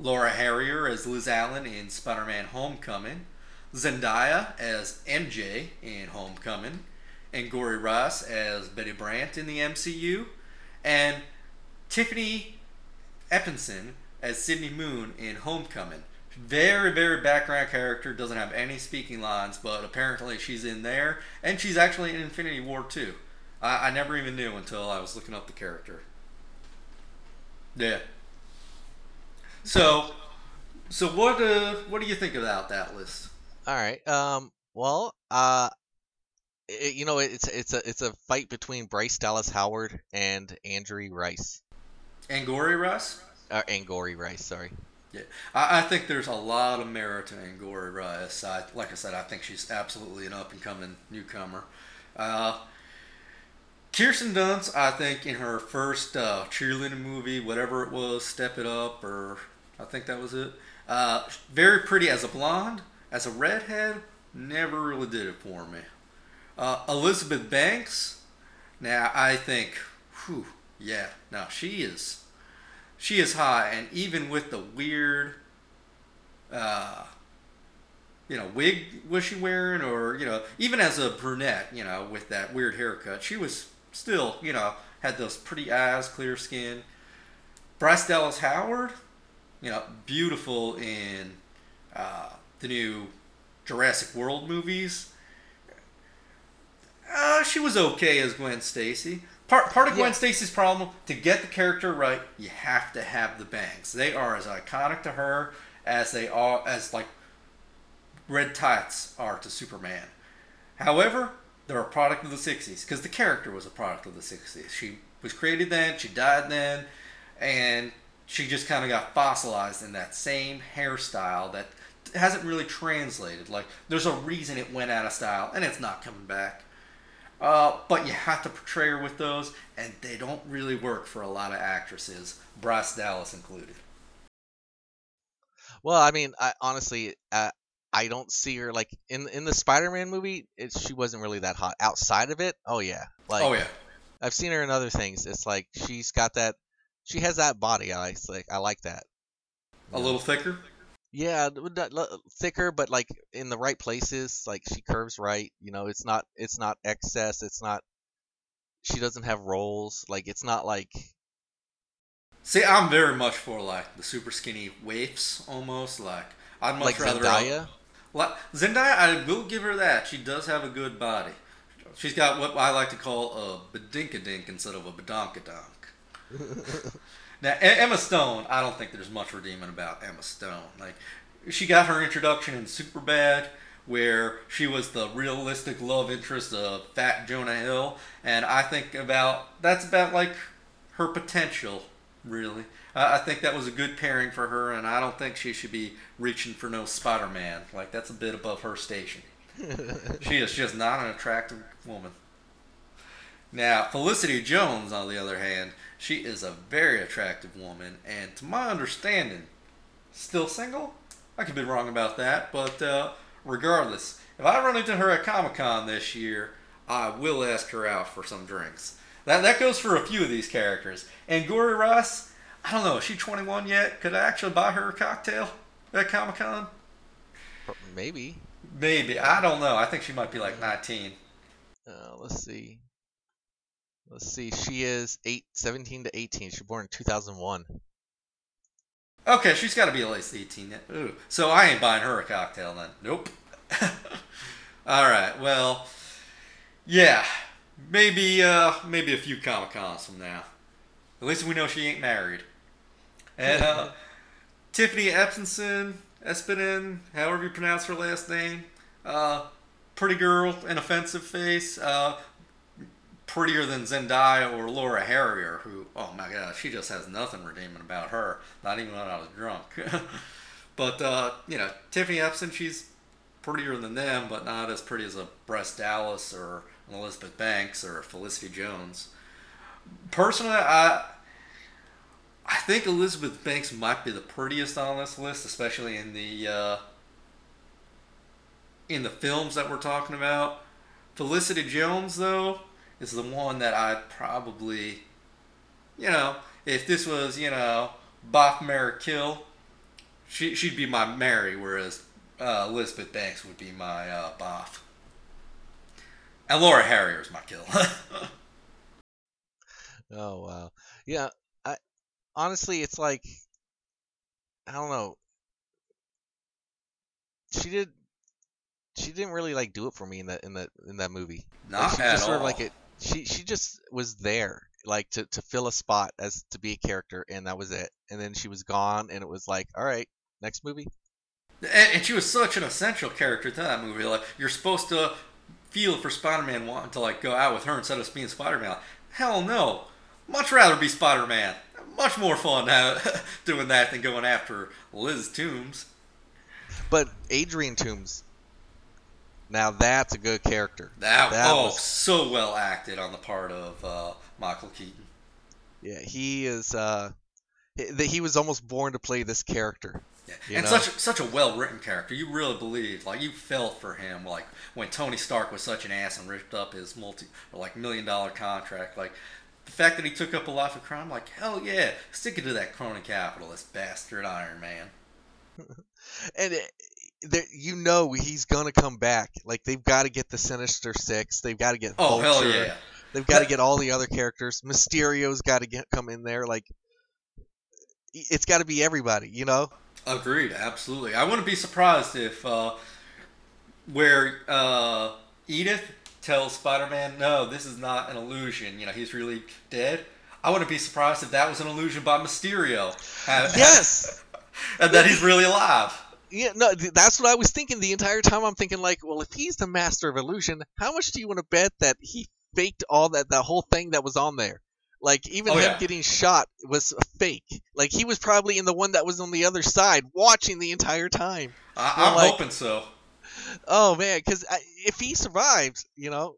Laura Harrier as Liz Allan in Spider Man Homecoming, Zendaya as MJ in Homecoming, and Gory Ross as Betty Brant in the MCU, and Tiffany Eppenson as Cindy Moon in Homecoming. Very, very background character, doesn't have any speaking lines, but apparently she's in there, and she's actually in Infinity War too. I, I never even knew until I was looking up the character. Yeah. So, so what uh, what do you think about that list? All right. Um. Well. Uh. It, you know, it's it's a it's a fight between Bryce Dallas Howard and andrew Rice. Angourie Rice. Uh, Angourie Rice. Sorry. Yeah, I, I think there's a lot of merit to Angourie Rice. I, like I said, I think she's absolutely an up and coming newcomer. Uh, Kirsten Dunst, I think in her first uh, cheerleading movie, whatever it was, Step It Up, or I think that was it. Uh, very pretty as a blonde, as a redhead, never really did it for me. Uh, Elizabeth Banks, now I think, whew, yeah, now she is, she is hot, and even with the weird, uh, you know, wig was she wearing, or you know, even as a brunette, you know, with that weird haircut, she was still, you know, had those pretty eyes, clear skin. Bryce Dallas Howard, you know, beautiful in uh, the new Jurassic World movies. Uh, she was okay as Gwen Stacy. Part part of Gwen Yeah. Stacy's problem to get the character right, you have to have the bangs. They are as iconic to her as they are as like red tights are to Superman. However, they're a product of the 60s because the character was a product of the 60s. She was created then, she died then, and she just kind of got fossilized in that same hairstyle that hasn't really translated. Like, there's a reason it went out of style and it's not coming back. Uh, but you have to portray her with those, and they don't really work for a lot of actresses, Bryce Dallas included. Well, I mean, I honestly, uh, I don't see her like in in the Spider-Man movie. It, she wasn't really that hot. Outside of it, oh yeah, like oh, yeah. I've seen her in other things. It's like she's got that. She has that body. I like. like I like that. A little thicker? Yeah, d- d- l- thicker, but like in the right places. Like she curves right. You know, it's not. It's not excess. It's not. She doesn't have rolls. Like it's not like. See, I'm very much for like the super skinny waifs almost. Like I'd much like rather Zendaya. Like, Zendaya, I will give her that. She does have a good body. She's got what I like to call a badinkadink instead of a badonkadonk. (laughs) now, Emma Stone, I don't think there's much redeeming about Emma Stone. Like, she got her introduction in Superbad, where she was the realistic love interest of Fat Jonah Hill, and I think about that's about like her potential, really. I I think that was a good pairing for her, and I don't think she should be reaching for no Spider Man. Like, that's a bit above her station. (laughs) she is just not an attractive woman. Now, Felicity Jones, on the other hand, she is a very attractive woman, and to my understanding, still single? I could be wrong about that, but uh, regardless, if I run into her at Comic Con this year, I will ask her out for some drinks. That, that goes for a few of these characters. And Gory Ross, I don't know, is she 21 yet? Could I actually buy her a cocktail at Comic Con? Maybe. Maybe. I don't know. I think she might be like 19. Uh, let's see. Let's see. She is eight, 17 to 18. She was born in 2001. Okay, she's got to be at least 18 yet. Ooh. So I ain't buying her a cocktail then. Nope. (laughs) All right. Well, yeah. Maybe uh maybe a few Comic Cons from now. At least we know she ain't married. And uh (laughs) Tiffany Epsenson, Espinen, however you pronounce her last name. Uh pretty girl, an offensive face. Uh prettier than Zendaya or Laura Harrier, who, oh my god, she just has nothing redeeming about her. Not even when I was drunk. (laughs) but, uh, you know, Tiffany Epson, she's prettier than them, but not as pretty as a Bryce Dallas or an Elizabeth Banks or Felicity Jones. Personally, I. I think Elizabeth Banks might be the prettiest on this list, especially in the uh, in the films that we're talking about. Felicity Jones, though, is the one that I'd probably, you know, if this was, you know, Boff Mary Kill, she, she'd be my Mary, whereas uh, Elizabeth Banks would be my uh, Boff. And Laura Harrier is my kill. (laughs) oh wow. Yeah, I honestly it's like I don't know. She did she didn't really like do it for me in that in that in that movie. Not like, she at just all. sort of like it she she just was there like to to fill a spot as to be a character and that was it. And then she was gone and it was like, all right, next movie. And, and she was such an essential character to that movie. Like you're supposed to feel for Spider-Man wanting to like go out with her instead of being Spider-Man. Hell no. Much rather be Spider-Man. Much more fun uh, (laughs) doing that than going after Liz Toombs. But Adrian Toombs now that's a good character. That, That oh, was- so well acted on the part of uh, Michael Keaton. Yeah, he is uh he, he was almost born to play this character. Yeah. And know? such such a well written character. You really believed, like you felt for him, like when Tony Stark was such an ass and ripped up his multi or like million dollar contract. Like the fact that he took up a life of crime, like hell yeah, stick it to that crony capitalist bastard Iron Man. (laughs) and it, you know he's gonna come back. Like they've got to get the Sinister Six. They've got to get Oh hell yeah. They've got to get all the other characters. Mysterio's got to get come in there. Like it's got to be everybody. You know. Agreed, absolutely. I wouldn't be surprised if uh, where uh, Edith tells Spider-Man, "No, this is not an illusion. You know, he's really dead." I wouldn't be surprised if that was an illusion by Mysterio. Yes. (laughs) and that he's really alive. Yeah, no, that's what I was thinking the entire time. I'm thinking like, well, if he's the master of illusion, how much do you want to bet that he faked all that that whole thing that was on there? Like even Oh, him yeah. getting shot was fake. Like he was probably in the one that was on the other side watching the entire time. I- I'm like- hoping so. Oh man, because if he survives, you know,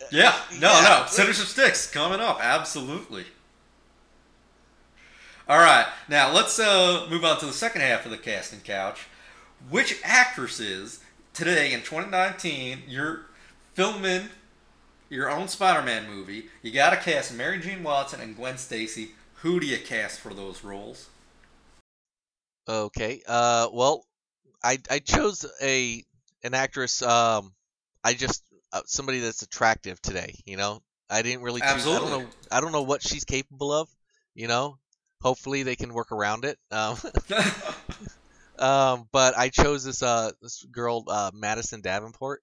uh, Yeah, no, Yeah. no. Sinister Sticks coming up, absolutely. All right, now let's uh, move on to the second half of the casting couch. Which actresses today in 2019 you're filming your own Spider-Man movie? You got to cast Mary Jane Watson and Gwen Stacy. Who do you cast for those roles? Okay. Uh, well, I I chose a an actress. Um, I just uh, somebody that's attractive today. You know, I didn't really. Choose, I don't know. I don't know what she's capable of. You know, hopefully they can work around it. Um, (laughs) (laughs) um, but I chose this uh this girl uh Madison Davenport.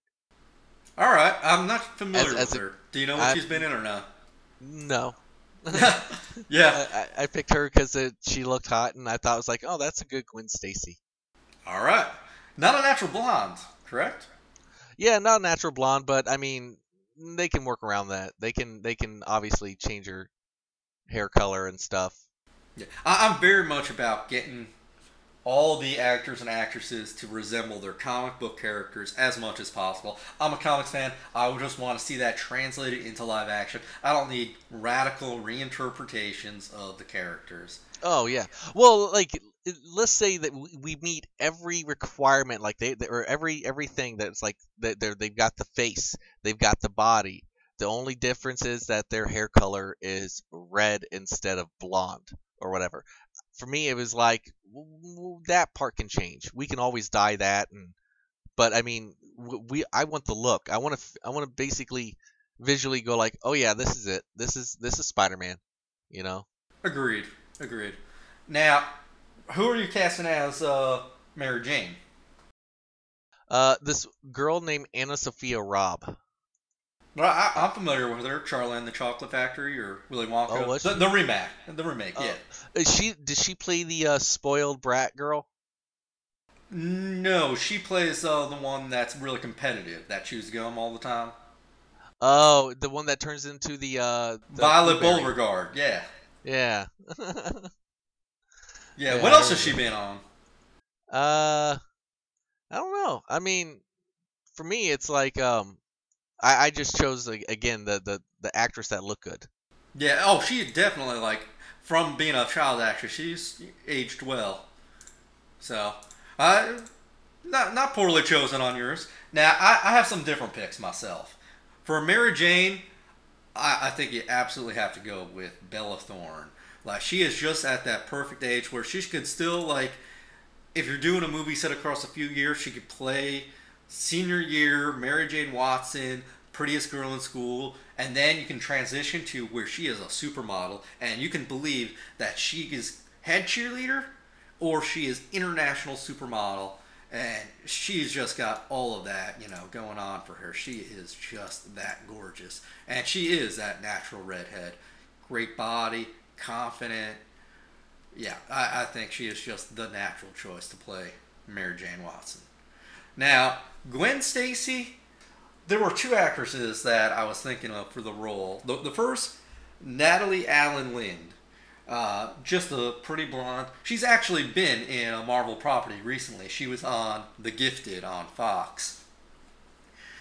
All right, I'm not familiar As- as with a- her. Do you know what I- she's been in or not? No. (laughs) yeah. I, I I picked her because she looked hot, and I thought it was like, oh, that's a good Gwen Stacy. All right. Not a natural blonde, correct? Yeah, not a natural blonde, but I mean, they can work around that. They can they can obviously change her hair color and stuff. Yeah, I, I'm very much about getting all the actors and actresses to resemble their comic book characters as much as possible. I'm a comics fan. I just want to see that translated into live action. I don't need radical reinterpretations of the characters. Oh yeah. Well, like let's say that we meet every requirement, like they, they or every everything that's like that they're they've got the face, they've got the body. The only difference is that their hair color is red instead of blonde or whatever. For me, it was like that part can change. We can always dye that, and but I mean, we I want the look. I want to I want to basically visually go like, oh yeah, this is it. This is this is Spider-Man. You know. Agreed. Agreed. Now, who are you casting as uh, Mary Jane? Uh, this girl named AnnaSophia Robb. Well, I, I'm familiar with her. Charlie and the Chocolate Factory or Willy Wonka. Oh, the, the remake. The remake, Oh. yeah. Is she did she play the uh, spoiled brat girl? No, she plays uh, the one that's really competitive, that chews gum all the time. Oh, the one that turns into the uh the Violet blueberry. Beauregard, yeah. Yeah. (laughs) Yeah, Yeah, what else has she been on? uh, I don't know. I mean, for me, it's like um, I, I just chose again the, the the actress that looked good. Yeah, oh, she definitely, like, from being a child actress, she's aged well. So, uh, not, not poorly chosen on yours. Now, I, I have some different picks myself. for Mary Jane, I, I think you absolutely have to go with Bella Thorne. Like she is just at that perfect age where she could still like, if you're doing a movie set across a few years, she could play senior year Mary Jane Watson, prettiest girl in school, and then you can transition to where she is a supermodel, and you can believe that she is head cheerleader or she is international supermodel and she's just got all of that you know going on for her. She is just that gorgeous and she is that natural redhead. Great body confident. Yeah i, I think she is just the natural choice to play mary jane watson. Now gwen stacy there were two actresses that i was thinking of for the role the, the first natalie Alyn Lind uh, just a pretty blonde. She's actually been in a Marvel property recently. She was on The Gifted on Fox.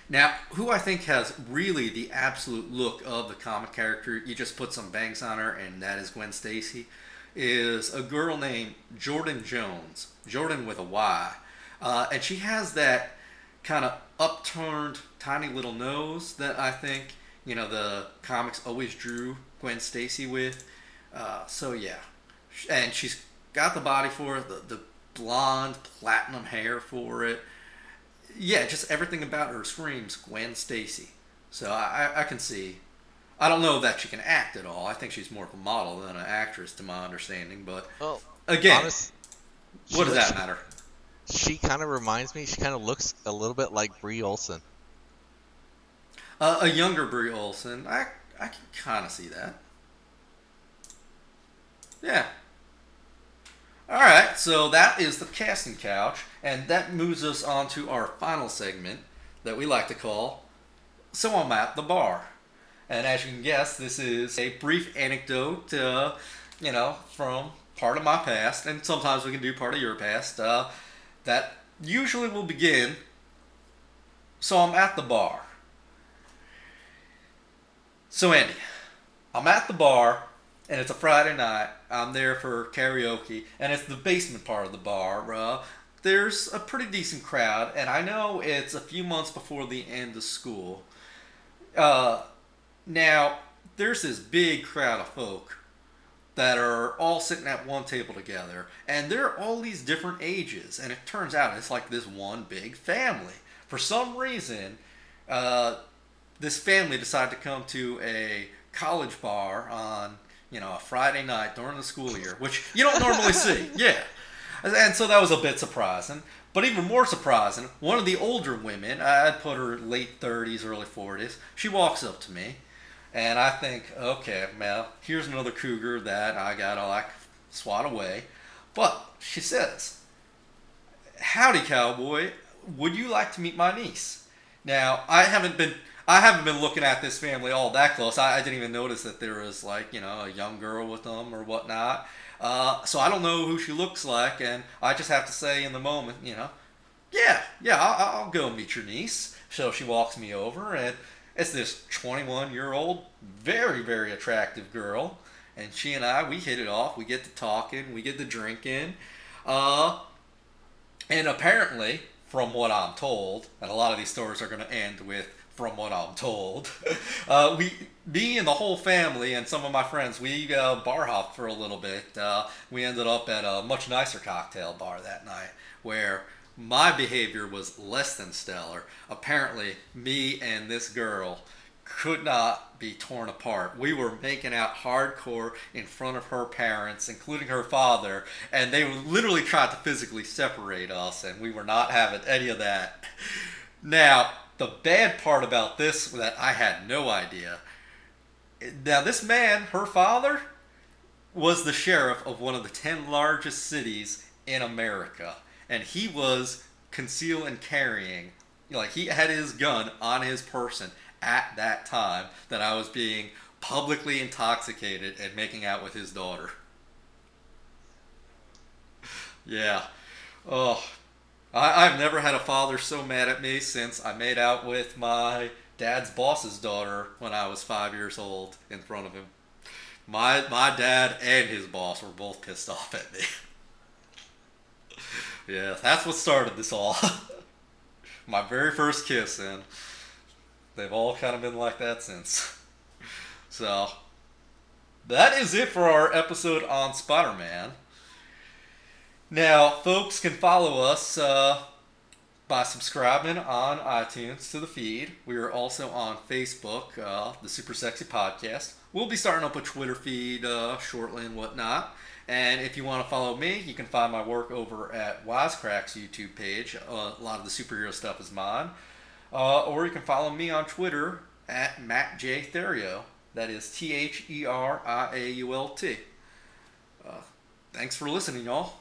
Now, who I think has really the absolute look of the comic character, you just put some bangs on her, and that is Gwen Stacy, is a girl named Jordyn Jones. Jordan with a Y. Uh, and she has that kind of upturned, tiny little nose that I think, you know, the comics always drew Gwen Stacy with. Uh, so yeah, and she's got the body for it, the, the blonde platinum hair for it. Yeah, just everything about her screams Gwen Stacy. So I, I can see. I don't know that she can act at all. I think she's more of a model than an actress, to my understanding. But well, again, honest, what does that matter? She kind of reminds me. She kind of looks a little bit like Bree Olson. Uh, a younger Bree Olson. I I can kind of see that. Yeah. All right, so that is the casting couch, and that moves us on to our final segment that we like to call So I'm at the Bar. And as you can guess, this is a brief anecdote, uh, you know, from part of my past, and sometimes we can do part of your past, uh, that usually will begin So I'm at the bar. So, Andy, I'm at the bar and it's a Friday night. I'm there for karaoke, and it's the basement part of the bar. Uh, there's a pretty decent crowd, and I know it's a few months before the end of school. Uh, now, there's this big crowd of folk that are all sitting at one table together, and they're all these different ages, and it turns out it's like this one big family. For some reason, uh, this family decided to come to a college bar on you know, a Friday night during the school year, which you don't normally (laughs) see. Yeah. And so that was a bit surprising. But even more surprising, one of the older women, I'd put her late 30s, early 40s, she walks up to me. And I think, okay, well, here's another cougar that I got to like swat away. But she says, Howdy, cowboy. Would you like to meet my niece? Now, I haven't been I haven't been looking at this family all that close. I, I, didn't even notice that there was like you know a young girl with them or whatnot. Uh, so I don't know who she looks like, and I just have to say in the moment, you know, yeah, yeah, I'll, I'll go meet your niece. So she walks me over, and it's this 21 year old, very very attractive girl, and she and I we hit it off. We get to talking, we get to drinking, uh, and apparently, from what I'm told, and a lot of these stories are going to end with from what I'm told. (laughs) Uh, we, me and the whole family and some of my friends, we uh, bar hopped for a little bit. Uh, we ended up at a much nicer cocktail bar that night where my behavior was less than stellar. Apparently, me and this girl could not be torn apart. We were making out hardcore in front of her parents, including her father, and they literally tried to physically separate us, and we were not having any of that. Now, the bad part about this that I had no idea. Now, this man, her father, was the sheriff of one of the 10 largest cities in America. And he was conceal and carrying. Like, he had his gun on his person at that time that I was being publicly intoxicated and making out with his daughter. (laughs) Yeah. Oh, I, I've never had a father so mad at me since I made out with my dad's boss's daughter when I was five years old in front of him. My my dad and his boss were both pissed off at me. (laughs) yeah, that's what started this all. (laughs) my very first kiss, and they've all kind of been like that since. (laughs) So, that is it for our episode on Spider Man. Now, folks can follow us uh, by subscribing on iTunes to the feed. We are also on Facebook, uh, the Super Sexy Podcast. We'll be starting up a Twitter feed uh, shortly and whatnot. And if you want to follow me, you can find my work over at Wisecrack's YouTube page. Uh, a lot of the superhero stuff is mine. Uh, or you can follow me on Twitter at Matt J. Theriault. That is T H E R I A U L T. Uh, thanks for listening, y'all.